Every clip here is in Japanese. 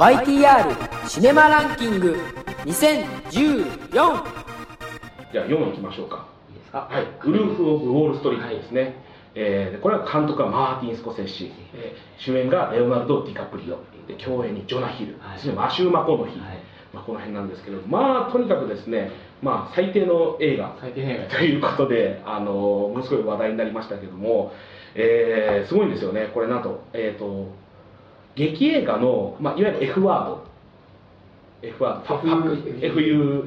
YTR シネマランキング2014じゃあ4いきましょうか。いいですか？はい、ウルフ・オブ・ウォール・ストリートですね、えーでこれは監督はマーティン・スコセッシ、えー主演がレオナルド・ディカプリオ。で共演にジョナ・ヒル、はい。そしてマシュー・マコノヒ、はい。まあ、この辺なんですけどまあとにかくですね、まあ、最低の映画。最低映画。ということで、あのものすごい話題になりましたけども、えーすごいんですよね、これなんと、えー、と劇映画の、まあ、いわゆる F ワード、F ワード、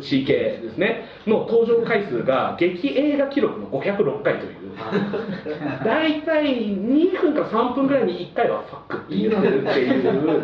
FUCK ですね、の登場回数が劇映画記録の506回という、大体2分から3分ぐらいに1回はファックって言ってるっていう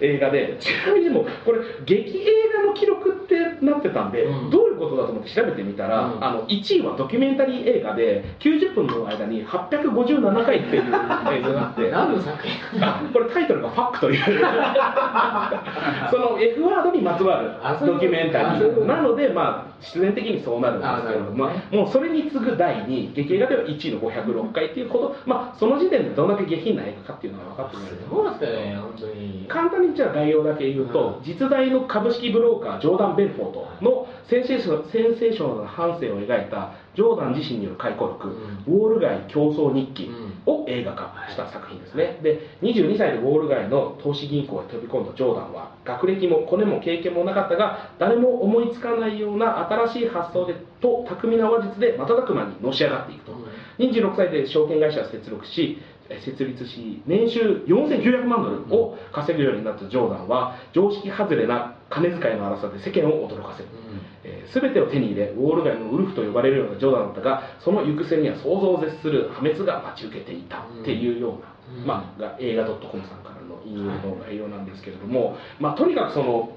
映画で、ちなみにでも、これ、劇映画の記録ってなってたんで、うん。どういうことだと思って調べてみたら、うん。あの1位はドキュメンタリー映画で、90分の間に857回っていう映像があって、何の作品あこれタイトルが「ファック」という。その F ワードにまつわるドキュメンタリー。なのでまあ必然的にそうなるんですけれどももうそれに次ぐ第2位劇映画では1位の506回っていうこと。まあその時点でどんだけ下品な映画かっていうのが分かってくるそうですかね本当に。簡単にじゃあ概要だけ言うと、うん。実在の株式ブローカージョーダン・ベルフォートのセンセーショセンセーショナルな半生を描いたジョーダン自身による回顧録「ウォール街競争日記」を映画化した作品ですね、で22歳でウォール街の投資銀行へ飛び込んだジョーダンは学歴もコネも経験もなかったが誰も思いつかないような新しい発想でと巧みな話術で瞬く間にのし上がっていくと、26歳で証券会社を設立しえ設立し年収4900万ドルを稼ぐようになったジョーダンは常識外れな金遣いの荒さで世間を驚かせる、えー全てを手に入れウォール街のウルフと呼ばれるようなジョーダンだったがその行く末には想像を絶する破滅が待ち受けていた。っていうような、うん。まあ、が映画 .com さんからの引用の概要なんですけれども、まあ、とにかくその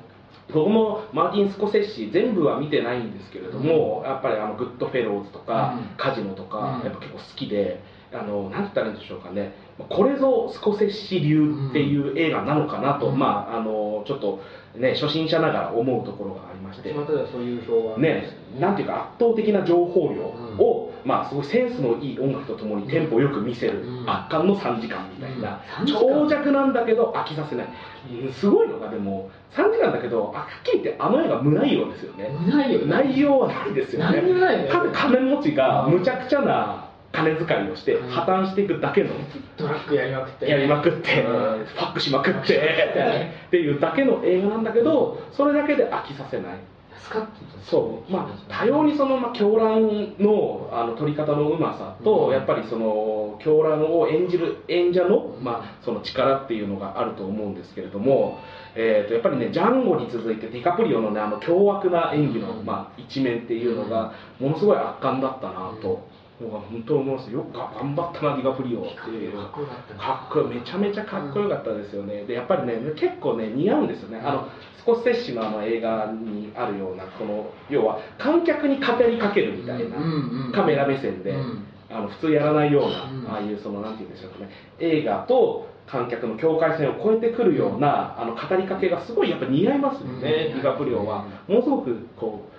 僕もマーティン・スコセッシ全部は見てないんですけれども、やっぱりあのグッドフェローズとか、うん。カジノとか、うん。やっぱ結構好きであのなんて言ったらいいんでしょうかねこれぞスコセッシ流っていう映画なのかなと、うん。まああのちょっとね初心者ながら思うところがありまして。巷ではそういう評判ね、なんていうか圧倒的な情報量を、うまあすごいセンスのいい音楽とともにテンポよく見せるうん。圧巻の3時間みたいな、うん。3時間。長尺なんだけど飽きさせない。すごいのがでも3時間だけどはっきり言ってあの映画無内容ですよね。ないよ内容はないですよね。金持ちがむちゃくちゃな金遣いをしてうん。破綻していくだけのトラックやりまくって。やりまくって、うん。ファックしまくってって。いうだけの映画なんだけどそれだけで飽きさせない。そう。まあ多様にその、まあ、狂乱のあの撮り方のうまさと、うん。やっぱりその狂乱を演じる演者の,、まあその力っていうのがあると思うんですけれども、えー、とやっぱりねジャンゴに続いてディカプリオのねあの凶悪な演技の、うん。まあ、一面っていうのがものすごい圧巻だったなと、本当思いますよ。く頑張ったなディカプリオっていう。かっこよめちゃめちゃかっこよかったですよね、でやっぱりね結構ね似合うんですよね、あのスコセッシのあの映画にあるようなこの要は観客に語りかけるみたいな、うんうんカメラ目線で、うん。あの普通やらないような、うんああいうそのなんて言うんでしょうかね。映画と観客の境界線を越えてくるような、あの語りかけがすごいやっぱ似合いますよね、うん。ディカプリオは、ものすごくこう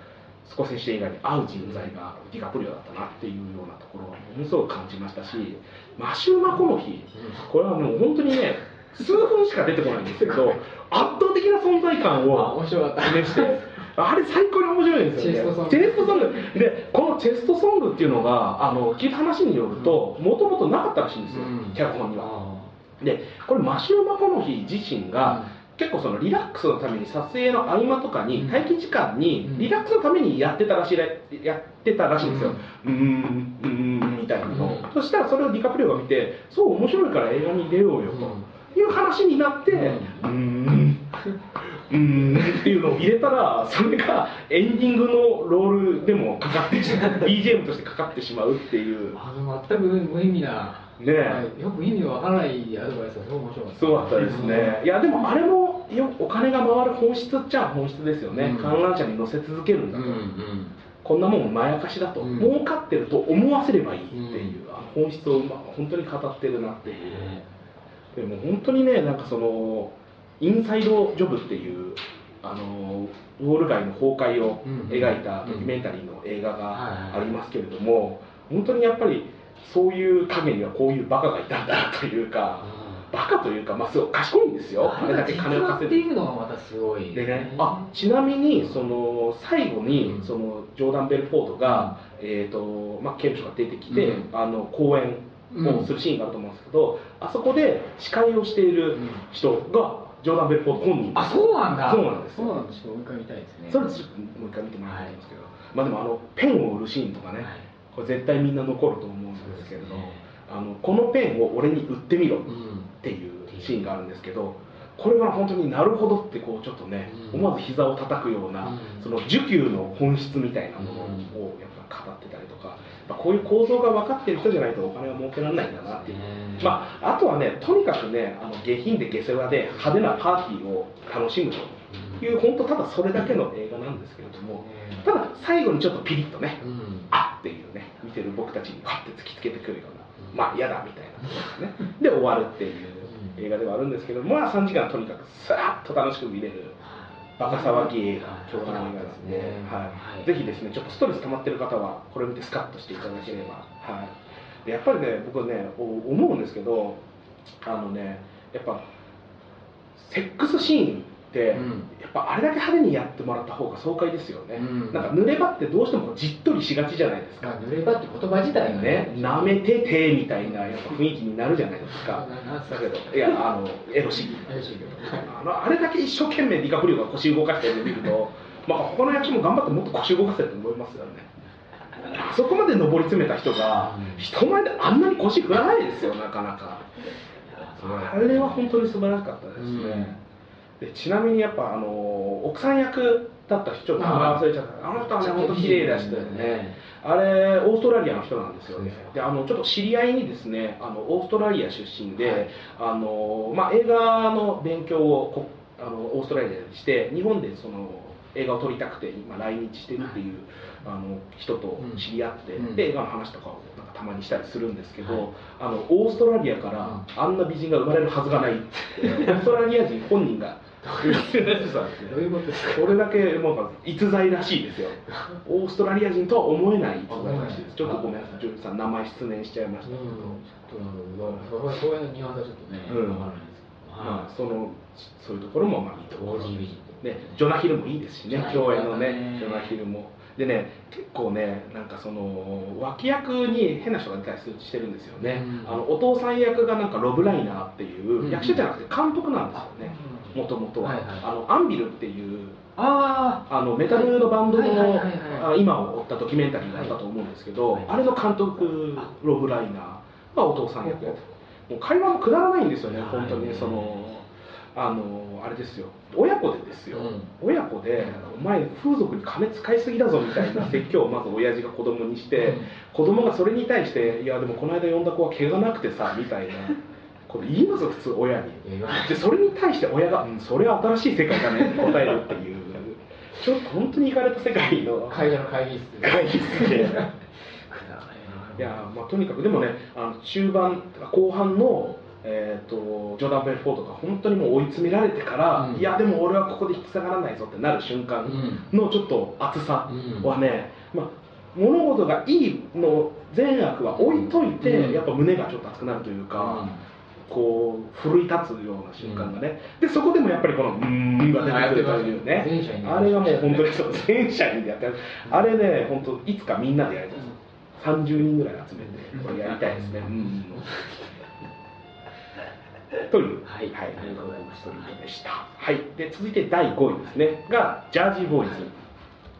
スコセッシ映画に合う人材がディカプリオだったなっていうようなところはものすごく感じましたしマシュー・マコノヒこれはもう本当にね数分しか出てこないんですけど 圧倒的な存在感あを示してあれ最高に面白いんですよね。チェストソング。でこのチェストソングっていうのがあの聞いた話によるともともとなかったらしいんですよ、うん。脚本には。あでこれマシュー・マコノヒ自身が、結構そのリラックスのために撮影の合間とかにうん。待機時間にうん。リラックスのためにやってたらしいらやってたらしいんですよ、うーん。うーん。みたいなの。を、うん。そしたらそれをディカプリオが見てそう面白いから映画に出ようよと。いう話になってうーん。うーん。っていうのを入れたらそれがエンディングのロールでもかかってしまう。BGM としてかかってしまうっていう。あの全く無意味な、ねはい。よく意味のわからないアドバイスがすごい面白かった。そうだったですね、いやでもあれもよお金が回る本質っちゃ本質ですよね、うん。観覧車に乗せ続けるんだと、うんうん。こんなもんまやかしだと、うん。儲かってると思わせればいいっていう、あの本質を、まあ、本当に語ってるなっていう、でも本当にねなんかそのインサイドジョブっていうあのウォール街の崩壊を描いたドキュメンタリーの映画がありますけれども、本当にやっぱりそういう影にはこういうバカがいたんだなというか、バカというか、まあ、すごい賢いんですよ。あれだけ金を稼いで。っていうのがまたすごいでね、あちなみにその最後に、うん。そのジョーダン・ベルフォードが、えーとまあ、刑務所が出てきて、うん。あの講演をするシーンがあると思うんですけど、あそこで司会をしている人がジョーダン・ベルフォード本人あそうなんだ。そうなんですそうなんですちょっともう一回見たいですね。それちょっともう一回見てもらいたいんですけど、まあでもあのペンを売るシーンとかね、はい。これ絶対みんな残ると思うんですけれど、ねあのこのペンを俺に売ってみろっうん。ていうシーンがあるんですけどこれが本当になるほどってこうちょっとね、うん。思わず膝を叩くような、うん。その受給の本質みたいなものをやっぱ語ってたりとか、まあ、こういう構造が分かってる人じゃないとお金は儲けられないんだなっていう。まあ、あとはね、とにかくね、あの下品で下世話で派手なパーティーを楽しむという、本当、ただそれだけの映画なんですけれども、ただ最後にちょっとピリッとね、うん。あっていうね、見てる僕たちにパッて突きつけてくるような、まあ嫌だみたいなね。で、終わるっていう映画ではあるんですけど、まあ3時間とにかくさーっと楽しく見れる。バカ騒ぎ映画、超大映画なんで、はい、ぜひですね、ちょっとストレス溜まってる方は、これを見てスカッとしていただければ、はい。でやっぱりね、僕ね、お思うんですけど、あのね、やっぱ、セックスシーンうんやっぱあれだけ派手にやってもらった方が爽快ですよね。うんなんか濡れ場ってどうしてもじっとりしがちじゃないですか。まあ濡れ場って言葉自体がね、舐めててみたいなやっぱ雰囲気になるじゃないですか。だけど、いや、あの、エロシ怪しいけどあのあれだけ一生懸命ディカプリオが腰動かしてるのを見ると、まあ、他の役者も頑張ってもっと腰動かせると思いますよね。あそこまで上り詰めた人が、人前であんなに腰振らないですよ、なかなか。あれは本当に素晴らしかったですね。でちなみにやっぱあの奥さん役だった人ちょっと名前忘れちゃった。あの人はね本当綺麗な人だよね。あれオーストラリアの人なんですよね。であのちょっと知り合いにですねあのオーストラリア出身で、はい。あのまあ、映画の勉強をこあのオーストラリアでして日本でその映画を撮りたくて今来日してるっていう、あの人と知り合って、うん。で映画の話とかをなんかたまにしたりするんですけど、はい。あのオーストラリアからあんな美人が生まれるはずがないってオーストラリア人本人がどういうことですかこれだけなんか逸材らしいですよ。オーストラリア人とは思えない逸材らしいです。ちょっとごめんなさい。ジョージさん名前失念しちゃいました。けど、ちょっとなるほどそういうニュアンスはちょっとねうん。わからないですけど。まあそのそういうところもまあ見てオージー美人ね、ジョナヒルもいいですしね。共演のねねジョナヒルも。でね結構ねなんかその脇役に変な人が出たりしてるんですよね、うん。あのお父さん役がなんかロブ・ライナーっていう、うん。役者じゃなくて監督なんですよねもともとは、はいはい。あのアンビルっていうああのメタルのバンドのはいはい今を追ったドキュメンタリーがあったと思うんですけど、はい。あれの監督ロブ・ライナー。がお父さん役やって。もう会話もくだらないんですよねはい。本当にそのあのあれですよ。親子でですよ、うん。親子でお前風俗に金使いすぎだぞみたいな説教をまず親父が子供にして、うん。子供がそれに対していやでもこの間呼んだ子は毛がなくてさみたいなこと言いますよ普通親に。でそれに対して親が「うんそれは新しい世界だね」って答えるっていう。ちょっと本当に行かれた世界の。会社の会議室で。会議室で。い いやまあ、とにかくでもねあの中盤後半の、えー、とジョーダン・ベルフォードが本当にもう追い詰められてから、うん。いやでも俺はここで引き下がらないぞってなる瞬間のちょっと熱さはね、まあ、物事がいいの善悪は置いといて、うん。やっぱ胸がちょっと熱くなるというか、こう奮い立つような瞬間がね、でそこでもやっぱりこの「うーん」が出てくるというね。あれがもう本当にそう全社員でやってるあれね本当いつかみんなでやりたいです。30人ぐらい集めてこれやりたいですね。うん。という。はい。はい。ありがとうございました。でしたはい。で続いて第5位ですね。がジャージーボーイズ、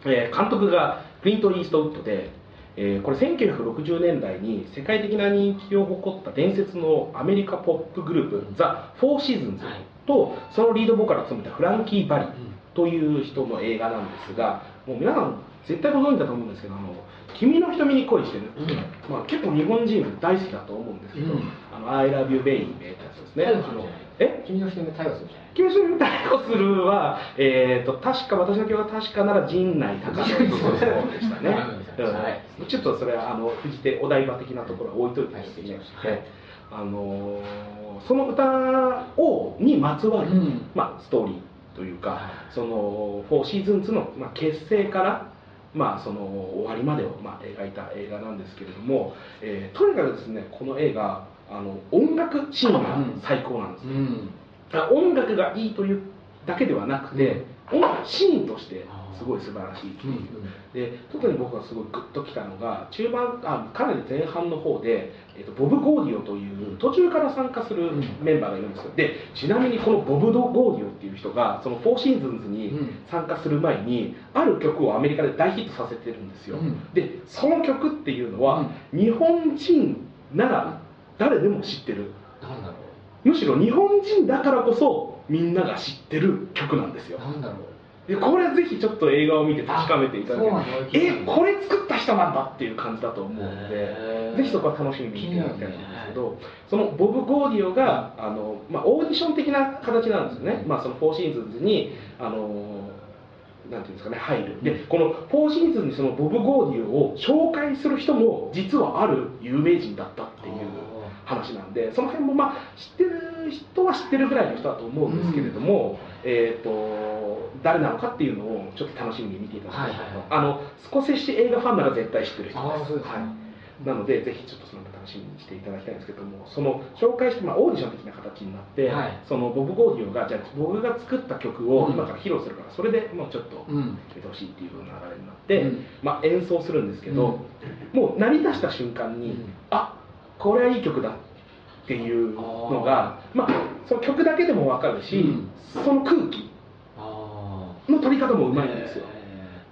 えー監督がクリント・イーストウッドでえーこれ1960年代に世界的な人気を誇った伝説のアメリカポップグループ、ザ・フォーシーズンズとそのリードボーカルを務めたフランキー・ヴァリという人の映画なんですがもう皆さん絶対ご存知だと思うんですけど「あの君の瞳に恋してる」って、まあ、結構日本人大好きだと思うんですけど「うん。あの I love you baby」ってやつですね。え？君の人に逮捕するんじゃない？九州に逮捕するは、えー、と確か私の記憶が確かなら陣内孝則そうでしたね、はいうん。ちょっとそれはあのフジテお台場的なところは置いといてですね、はいはい。あのーその歌をにまつわる、うん。まあ、ストーリーというか、はい。その4シーズン2の、まあ、結成から、まあ、その終わりまでを、まあ、描いた映画なんですけれども、えーとにかくですねこの映画あの音楽シーンが最高なんです、うん。あ音楽がいいというだけではなくて、音楽シーンとしてすごい素晴らしいっていう、で特に僕がすごいグッときたのが中盤あかなり前半の方で、えっとボブ・ゴーディオという途中から参加するメンバーがいるんですよ。でちなみにこのボブ・ゴーディオっていう人がそのフォーシーズンズに参加する前にある曲をアメリカで大ヒットさせてるんですよ、うん。でその曲っていうのは、日本人なら誰でも知ってる。むしろ日本人だからこそみんなが知ってる曲なんですよ。うなんだろうでこれぜひちょっと映画を見て確かめていただけあそうなんだえこれ作った人なんだっていう感じだと思うので。ぜひそこは楽しみに見ていただきたいんですけどそのボブ・ゴーディオがあの、まあ、オーディション的な形なんですよね、まあ、そのフォーシーズンズにあのなんていうんですかね入る。でこのフォーシーズンにそのボブ・ゴーディオを紹介する人も実はある有名人だったっていう話なんでその辺もまあ知ってる人は知ってるぐらいの人だと思うんですけれども、えー、と誰なのかっていうのをちょっと楽しみに見ていただきたいなと、はいはいはい。あのスコセッシ映画ファンなら絶対知ってる人です。ですね。はい、なのでぜひちょっとその楽しみにしていただきたいんですけどもその紹介して、まあ、オーディション的な形になって、はい。そのボブ・ゴーディオがじゃあ僕が作った曲をうん。今から披露するからそれでもうちょっとうん。見てほしいっていう流れになって、うん。まあ、演奏するんですけど、もう鳴り出した瞬間に、うん。あこれはいい曲だっていうのがまあ、その曲だけでも分かるし、うん。その空気あの取り方もあうまいんですよ、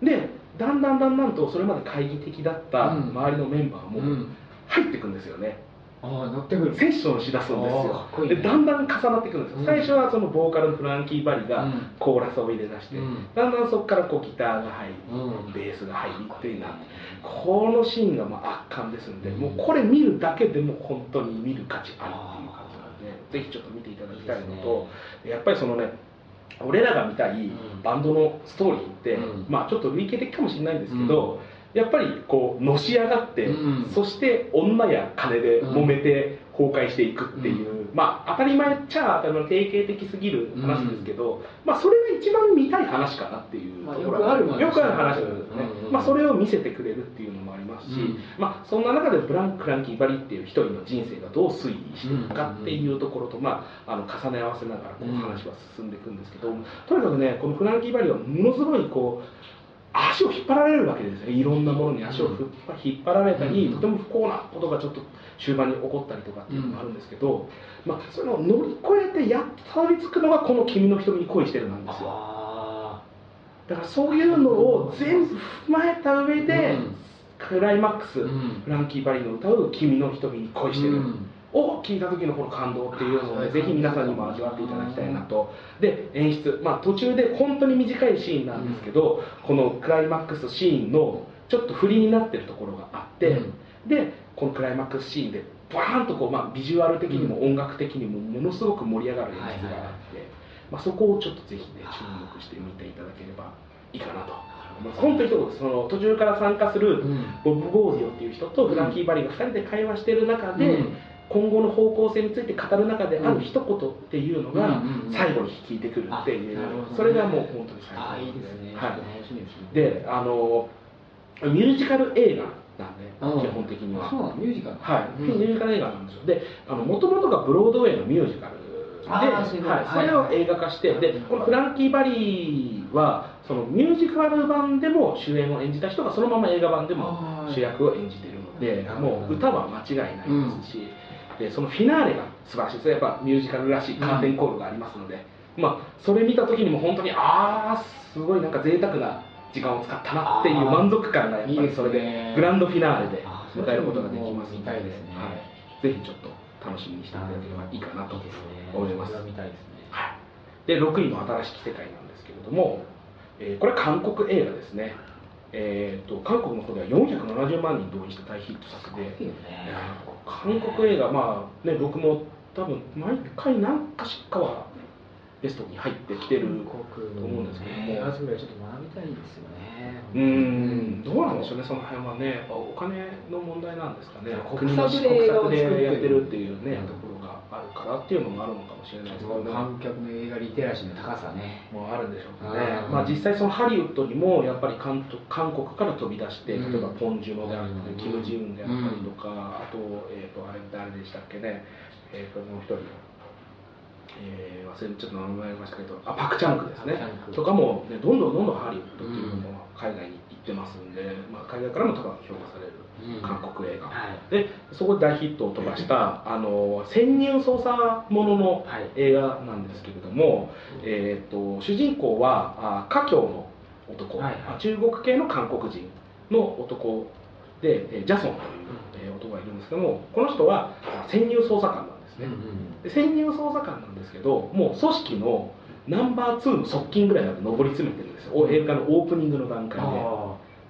でだんだんだんだんとそれまで懐疑的だったうん。周りのメンバーもうん。入ってくんですよね、ああ乗ってくるセッションしだすんですよ。いいね。でだんだん重なってくるんですよ、うん。最初はそのボーカルのフランキー・バリがうん。コーラスを入れ出して、うん。だんだんそこからこうギターが入り、うん。ベースが入りっていうなこのシーンがまあ圧巻ですんで、うん。もうこれ見るだけでも本当に見る価値あるっていう。感じなんでぜひちょっと見ていただきたいのとやっぱりそのね俺らが見たいん。バンドのストーリーって、うん。まあちょっと類型的かもしれないんですけど、やっぱりこうのし上がって、うん。そして女や金で揉めて崩壊していくっていう、まあ当たり前っちゃ当たり前の定型的すぎる話ですけど、まあそれが一番見たい話かなっていうまあところはよくある話よくある話なんですね、うんうん。まあそれを見せてくれるっていうのもありますし、うん。まあそんな中でブランク・ランキー・バリっていう一人の人生がどう推移していくかっていうところと、まあ、あの重ね合わせながらこううん話は進んでいくんですけど、とにかくねこのフランキー・バリはものすごいこう足を引っ張られるわけですよ。いろんなものに足を引っ張られたり、うん。とても不幸なことがちょっと終盤に起こったりとかっていうのもあるんですけど、まあ、それを乗り越えてやっとたどり着くのがこの「君の瞳に恋してる」なんですよ。あだからそういうのを全部踏まえた上で、うんクライマックス、うんフランキー・バリの歌う「君の瞳に恋してる」うんを聞いた時のこの感動っていうのをね、ぜひ皆さんにも味わっていただきたいなと。で演出、まあ、途中で本当に短いシーンなんですけど、このクライマックスシーンのちょっと振りになってるところがあって、うん。でこのクライマックスシーンでバーンとこう、まあ、ビジュアル的にも音楽的にもものすごく盛り上がる演出があって、まあ、そこをちょっとぜひね注目してみていただければいいかなと。まあ、本当にその途中から参加するうん。ボブ・ゴーディオっていう人とフランキー・バリが2人で会話している中で、うん今後の方向性について語る中である一言っていうのがうんうんうん。最後に聞いてくるっていう、あなるほどね。それがもう本当に最ああ高いいですね。はい。であのミュージカル映画なんでうん。基本的には。ミュージカル。はい、うん。ミュージカル映画なんですよ。でもともとがブロードウェイのミュージカルで、はい、それを映画化して、はい。でこのフランキー・バリーはそのミュージカル版でも主演を演じた人がそのまま映画版でもはい主役を演じているのでもう歌は間違いないですし、でそのフィナーレが素晴らしい。ですやっぱミュージカルらしいカーテンコールがありますので、まあ、それ見た時にも本当にああすごいなんか贅沢な時間を使ったなっていう満足感がやっぱりそれでグランドフィナーレであ迎えることができますので。すね。はい、ぜひちょっと楽しみにしていただければいいかなと思います。それは見たいですね。はい、で6位の新しき世界なんですけれども、えーこれは韓国映画ですね、えー、と韓国の方では470万人動員した大ヒット作で、ね。韓国映画まあね僕も多分毎回何かしかはベストに入ってきてる韓と思うんですけども。映画作りはちょっと学びたいですよね。うーんどうなんでしょうねその辺はねお金の問題なんですかね。国策で映画を作ってるってるっていうね、うん。ところがあるからっていうのもあるのかもしれないですけどね。観客の映画リテラシーの高さね。もうあるんでしょうかね。う、ん。まあ、実際そのハリウッドにもやっぱり韓韓国から飛び出して例えばポン・ジュノであったり、うん。キム・ジウンであったりとか、あと,、えー、とあれ誰でしたっけね、えー、ともう一人、えー忘れちょっと名前ありましたけどあパク・チャンクですね。とかも、ね、どんどんどんどんハリウッドっていうのも海外に行ってますんで、まあ、海外からも高く評価される韓国映画、はい。でそこで大ヒットを飛ばしたあの潜入捜査もののはい映画なんですけれども、えー、と主人公はあ華僑の男、はいはい。あ中国系の韓国人の男で、えージャソンという、えー男がいるんですけどもこの人はあ潜入捜査官なんですね、で潜入捜査官なんですけどもう組織のナンバー2の側近ぐらいまで上り詰めてるんですよ。映画のオープニングの段階で。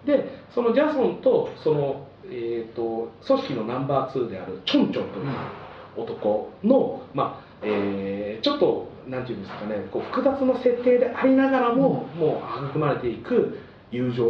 あでそのジャソンとその、えー、と組織のナンバー2であるチョンチョンという男の、まあえーちょっとなんていうんですかねこう複雑な設定でありながらも、もう育まれていく友情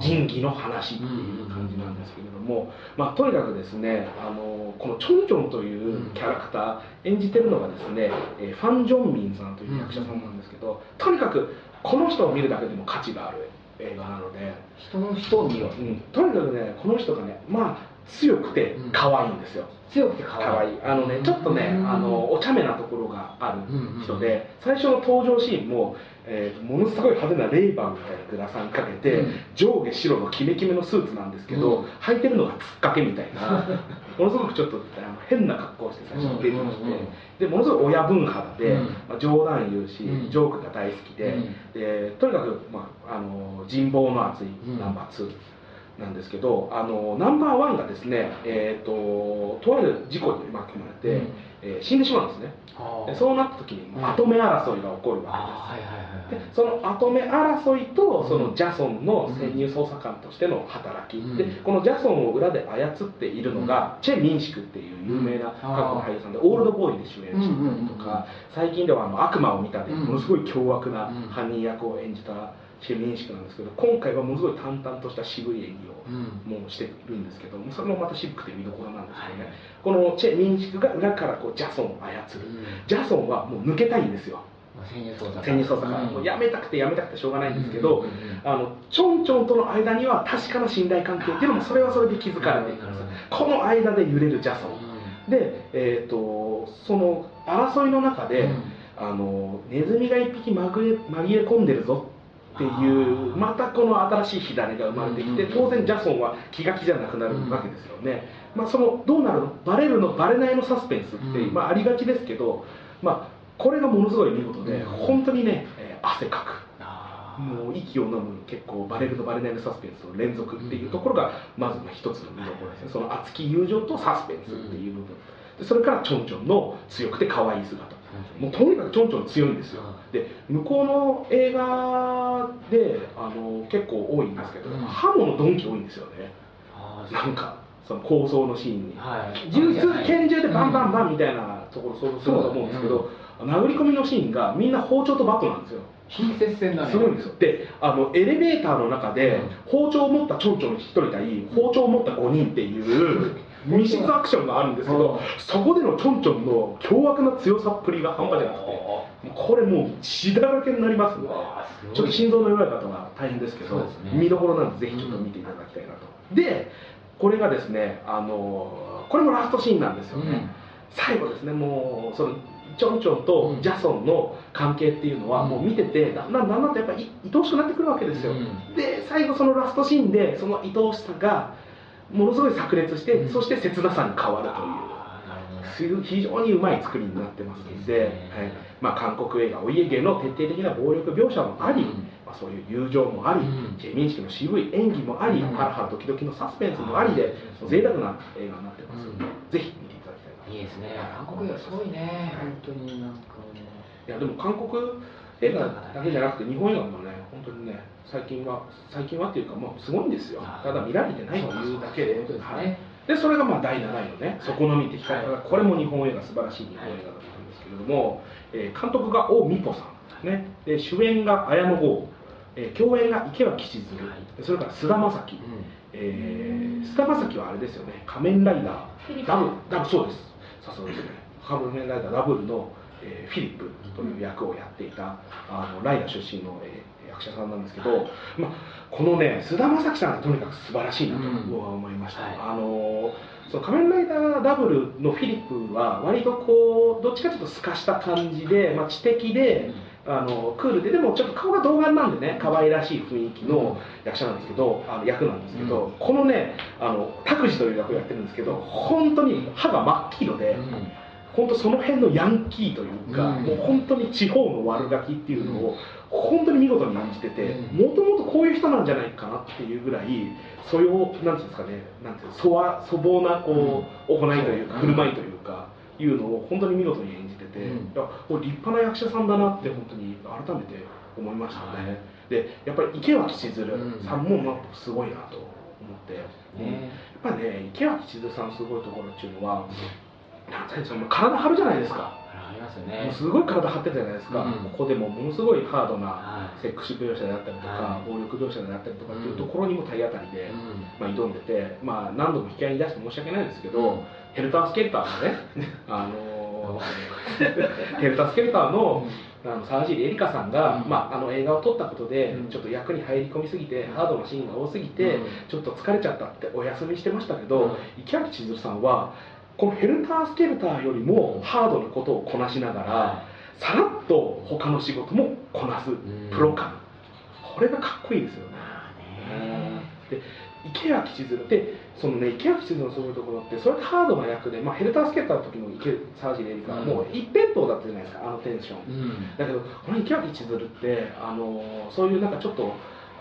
仁義の話っていう感じなんですけれども、まあ、とにかくですねあのこのチョンチョンというキャラクター演じてるのがですね、えーファン・ジョンミンさんという役者さんなんですけど、とにかくこの人を見るだけでも価値がある映画なので。人の人を見ようん、とにかくねこの人がねまあ強くて可愛いんですよ、強くて可愛い。あのねちょっとねうん。あのお茶目なところがある人で最初の登場シーンも、えーとものすごい派手なレイバーみたいなグラサンかけて、うん。上下白のキメキメのスーツなんですけど、うん。履いてるのがつっかけみたいなものすごくちょっとあの変な格好をして最初に出てきて、うんうんうん。でものすごい親分肌で、うん。まあ、冗談言うし、うん。ジョークが大好きで、うん。でとにかく、まあ、あの人望の厚いナンバー2なんですけど、あのナンバーワンがですね、えー、ととある事故に巻き込まれて、うん。えー死んでしまうんですね。でそうなった時にうん。跡目争いが起こるわけです。でその跡目争いとそのジャソンの潜入捜査官としての働き、うん。でこのジャソンを裏で操っているのが、チェ・ミンシクっていう有名な韓国の俳優さんで、オールドボーイで主演してたりとか、最近ではあの悪魔を見たでうんものすごい凶悪なうん。犯人役を演じたチェ・ミンシクなんですけど今回はものすごい淡々とした渋い演技をもうしてるんですけどもそれもまた渋くて見どころなんですけどね、はいこのチェ・ミンシクが裏からこうジャソンを操る、ジャソンはもう抜けたいんですよ潜入捜査官潜入捜査官、もうやめたくてやめたくてしょうがないんですけど、あのチョンチョンとの間には確かな信頼関係っていうのもそれはそれで築かれていくんですこの間で揺れるジャソンで、えー、とその争いの中で、あのネズミが一匹まぐれ紛れ込んでるぞっていうまたこの新しい火種が生まれてきてうん。当然ジャソンは気が気じゃなくなるわけですよね、まあ、そのどうなるの？バレるの？バレないのサスペンスって、うん。まあ、ありがちですけど、まあ、これがものすごい見事で、うん。本当にね、えー汗かあくもう息を飲む結構バレるのバレないのサスペンスの連続っていうところがまず一つの見どころですね。その熱き友情とサスペンスっていう部分。でそれからチョンチョンの強くて可愛い姿もうとにかくちょんちょん強いんですよ、で向こうの映画であの結構多いんですけど、うん。刃物ドンキ多いんですよね。なんかその構想のシーンに、はい。銃拳銃でバンバンバンみたいなところ想像すると思うんですけど、殴り込みのシーンがみんな包丁とバットなんですよ。近接戦だね。すごいんですよ。であのエレベーターの中で包丁を持ったチョンチョン1人対包丁を持った5人っていう密室アクションがあるんですけどそこでのチョンチョンの凶悪な強さっぷりが半端じゃなくてこれもう血だらけになりますんでちょっと心臓の弱い方は大変ですけどね。見どころなんでぜひちょっと見ていただきたいなと、でこれがですねあのこれもラストシーンなんですよね、最後ですねもうそのチョンチョンとジャソンの関係っていうのはうん。もう見ててだんだんだんだんとやっぱり愛おしくなってくるわけですよ、うん。で最後そのラストシーンでその愛おしさがものすごい炸裂して、うん。そして切なさに変わるという。非常にうまい作りになってますので、はい。まあ、韓国映画お家芸の徹底的な暴力描写もあり、うん。まあ、そういう友情もあり、うん。ジェミン式の渋い演技もあり、うん。ハラハラドキドキのサスペンスもありで、うん贅沢な映画になってますので、うん。ぜひ見ていただきたいいいですね。韓国映画すごいね本当になんかもういやでも韓国映画だけじゃなくて日本映画もね本当にね最近は最近はっていうかもうすごいんですよ。あただ見られてないというだけで。そはいね。でそれがまあ第7位のね「そこのみ」ってこれも日本映画素晴らしい日本映画だったんですけれども、えー監督が王美穂さん、ね、で主演が綾野剛、えー共演が池脇千鶴、はい。それから菅田将暉、えー菅田将暉はあれえーフィリップという役をやっていたあのライダー出身の、えー役者さんなんですけど、はいまあ、このね菅田将暉さんがとにかく素晴らしいなとうん。僕は思いました、はい。あのその仮面ライダーダブルのフィリップは割とこうどっちかというと透かした感じで、まあ、知的で、あのクールででもちょっと顔が童顔なんでね可愛らしい雰囲気の役者なんですけどあの役なんですけど、このねあの拓司という役をやってるんですけど本当に歯が真っ黄色で、本当その辺のヤンキーというか、うん。もう本当に地方の悪ガキっていうのを本当に見事に演じててうん。もともとこういう人なんじゃないかなっていうぐらい素養なんていうんですかねなんていうの粗わ粗暴なこう、行いというかうん振る舞いというか、いうのを本当に見事に演じてて、うん。いやこれ立派な役者さんだなって本当に改めて思いましたね、はいでやっぱり池脇千鶴さんもまあすごいなと思って、ね。やっぱりね池脇千鶴さんのすごいところっていうのは体張るじゃないですか。ありますよもねうすごい体張ってたじゃないですか、うん。ここでもものすごいハードなはセックス描写であったりとか、は暴力描写であったりとかっていうところにも体当たりで、いうん。まあ、挑んでて、まあ、何度も引き合いに出して申し訳ないんですけど、うん。ヘルタースケルターのね、あのー ヘルタースケルターのあの沢尻エリカさんが、うん。まあ、あの映画を撮ったことで、うん。ちょっと役に入り込みすぎて、ハードなシーンが多すぎて、うん。ちょっと疲れちゃったってお休みしてましたけど、うん。池脇千鶴さんはこのヘルタースケルターよりもハードなことをこなしながら、はさらっと他の仕事もこなすん。プロ感、これがかっこいいですよね。で池脇千鶴ってそのね池脇千鶴のすごいところってそれってハードな役で、まあ、ヘルタースケルターの時も池沢尻エリカはもう一辺倒だったじゃないですかあのテンション、うん。だけどこの池脇千鶴ってあのそういうなんかちょっと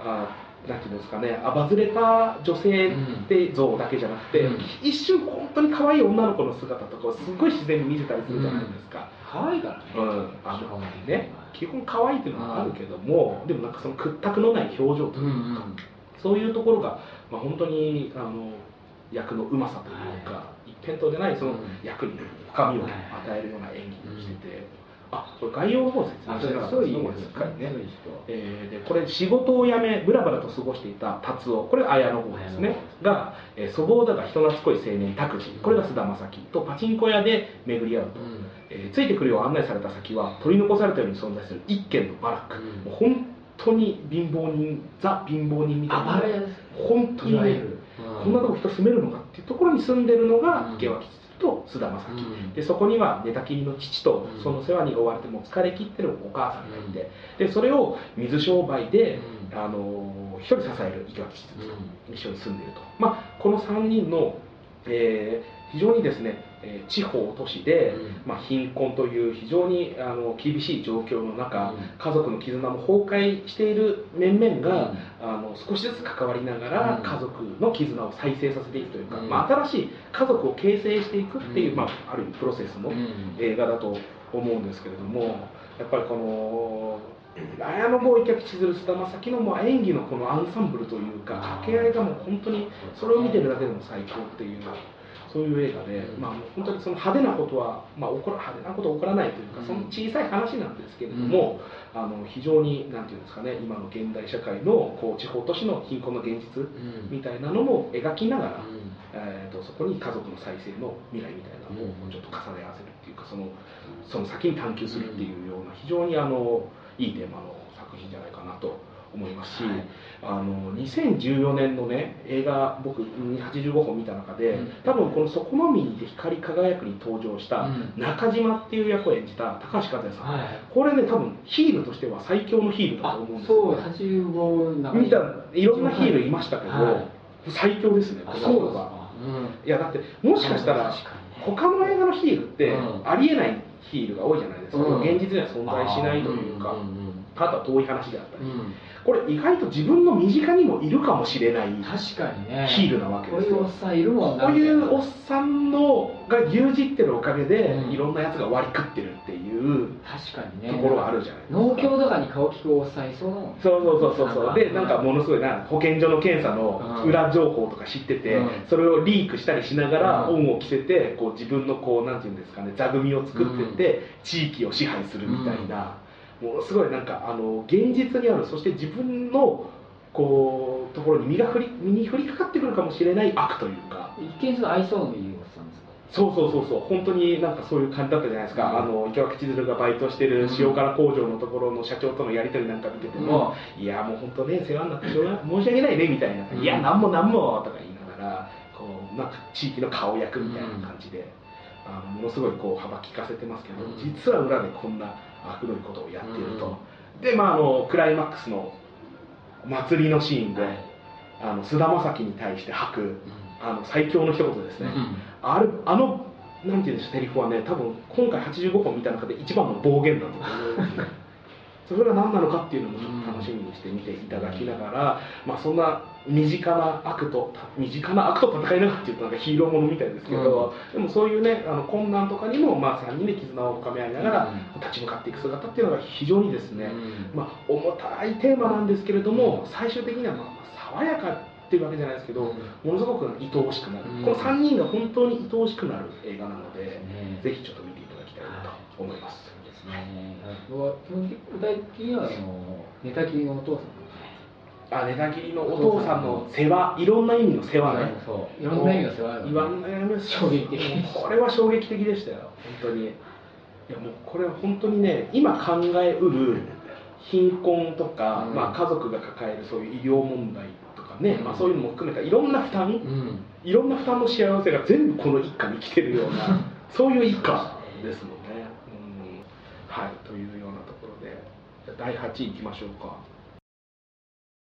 あなんていうんですかねあばずれた女性って像だけじゃなくて、うん。一瞬本当に可愛い女の子の姿とかをすごい自然に見せたりするじゃないですか、可愛いからね。うん。あのね基本可愛いっていうのはあるけども、でもなんかその屈託のない表情というか、そういうところが、まあ、本当にあの役のうまさというか、一辺倒でないそのうん。役に深みを与えるような演技をしてて、あこれ概要の方説明あしてなかったそういうこれかりねえーでこれ仕事を辞めブラブラと過ごしていた達夫。これが綾野剛ですね。が、えー粗暴だが人懐っこい青年拓司。これが菅田将暉とパチンコ屋で巡り合うと、えーついてくるよう案内された先は取り残されたように存在する一軒のバラック、うん。もう本当に貧乏人ザ貧乏人みたいな。本当にねこんなとこ人住めるのかっていうところに住んでるのがうん。池脇と菅田将暉、うん。でそこには寝たきりの父とうん。その世話に追われてもう疲れ切ってるお母さんがいて、でそれを水商売で、うん。あのー一人支える池脇千鶴さん。一緒に住んでいると、まあ、この3人の、えー非常にですね、えー地方都市で、うん。まあ、貧困という非常にあの厳しい状況の中、うん。家族の絆も崩壊している面々が、うん。あの少しずつ関わりながら、うん。家族の絆を再生させていくというか、うん。まあ、新しい家族を形成していくっていう、うん。まあ、ある意味プロセスのうん。映画だと思うんですけれどもやっぱりこの綾野剛池脇千鶴菅田将暉のもう演技のこのアンサンブルというか掛け合いがもう本当にそれを見てるだけでも最高っていうそういう映画で、うん。まあ、本当にその派手なことは、まあ、起こら派手なことは起こらないというか、うん。その小さい話なんですけれども、あの非常になんていうんですかね今の現代社会のこう地方都市の貧困の現実うん。みたいなのも描きながら、うん。えー、とそこに家族の再生の未来みたいなのをちょっと重ね合わせるっていうかそのその先に探求するっていうような非常にあのいいテーマの作品じゃないかなと思いますし、はい。あの2014年のね映画僕85本見た中で、うん。多分この「そこのみにで光り輝く」に登場したうん。中島っていう役を演じた高橋和也さん、はいこれね多分ヒールとしては最強のヒールだとあ思うんですそうよ、ね、85なんか。見たいろんなヒールいましたけど、はい。最強ですねこあのそうですか。人がいやだってもしかしたら他の映画のヒールってうん。ありえないヒールが多いじゃないですか、うん。現実には存在しないというか、んんあとは遠い話であったり、うん。これ意外と自分の身近にもいるかもしれない確かにね。ヒールなわけですよ。こういうおっさんいるもんなこういうおっみさんのが牛耳ってるおかげで、うん。いろんなやつが割り食ってるっていう確かにね。ところがあるじゃないですか、農協とかに顔利くおっさんいそうだもんねそうそうそうそうそう。でなんかものすごいな保健所の検査のうん。裏情報とか知ってて、うん。それをリークしたりしながらうん。恩を着せてこう自分のこうなんていうんですかね座組を作ってって、地域を支配するみたいな、ものすごいなんかあの現実にある。そして自分のこうところに身が振り身に降りかかってくるかもしれない悪というか。一見すると愛想のいいおっさんですかそうそうそうそう。本当になんかそういう感じだったじゃないですか、うん。あの池脇千鶴がバイトしてる塩辛工場のところの社長とのやり取りなんか見てても、いやもう本当ね世話になってしょうが申し訳ないねみたいな、うん。いやなんもなんもとか言いながらこうなんか地域の顔役みたいな感じで、あのものすごいこう幅利かせてますけど、うん。実は裏でこんな悪どいことをやっていると、でまああのクライマックスの祭りのシーンで、あの菅田将暉に対して吐くあの最強の一言ですね、あれあのなんていうんですかセリフはね多分今回85本見た中で一番の暴言だと思いますね それが何なのかっていうのもちょっと楽しみにして見ていただきながら、まあ、そんな身近な悪と身近な悪と戦いながらっていうとなんかヒーローものみたいですけど、でもそういうねあの困難とかにも、まあ、3人で絆を深め合いながら立ち向かっていく姿っていうのが非常にですね、まあ、重たいテーマなんですけれども最終的にはまあ爽やかっていうわけじゃないですけど、ものすごく愛おしくなる、うん。この3人が本当に愛おしくなる映画なので、ね。ぜひちょっと見ていただきたいなと思います。ね。基本的具体的にはあの寝たきりのお父さん。あ寝たきりのお父さんの世話いろんな意味の世話ね。そう。いろんな意味の世話いろんな意味の衝撃的これは衝撃的でしたよ本当に。いやもうこれは本当にね今考えうる貧困とか、うん。まあ、家族が抱えるそういう医療問題とかね、うん。まあ、そういうのも含めたいろんな負担、うん。いろんな負担の幸せが全部この一家に来てるような そういう一家ですもんね、うん、はい。というようなところで第8位いきましょうか。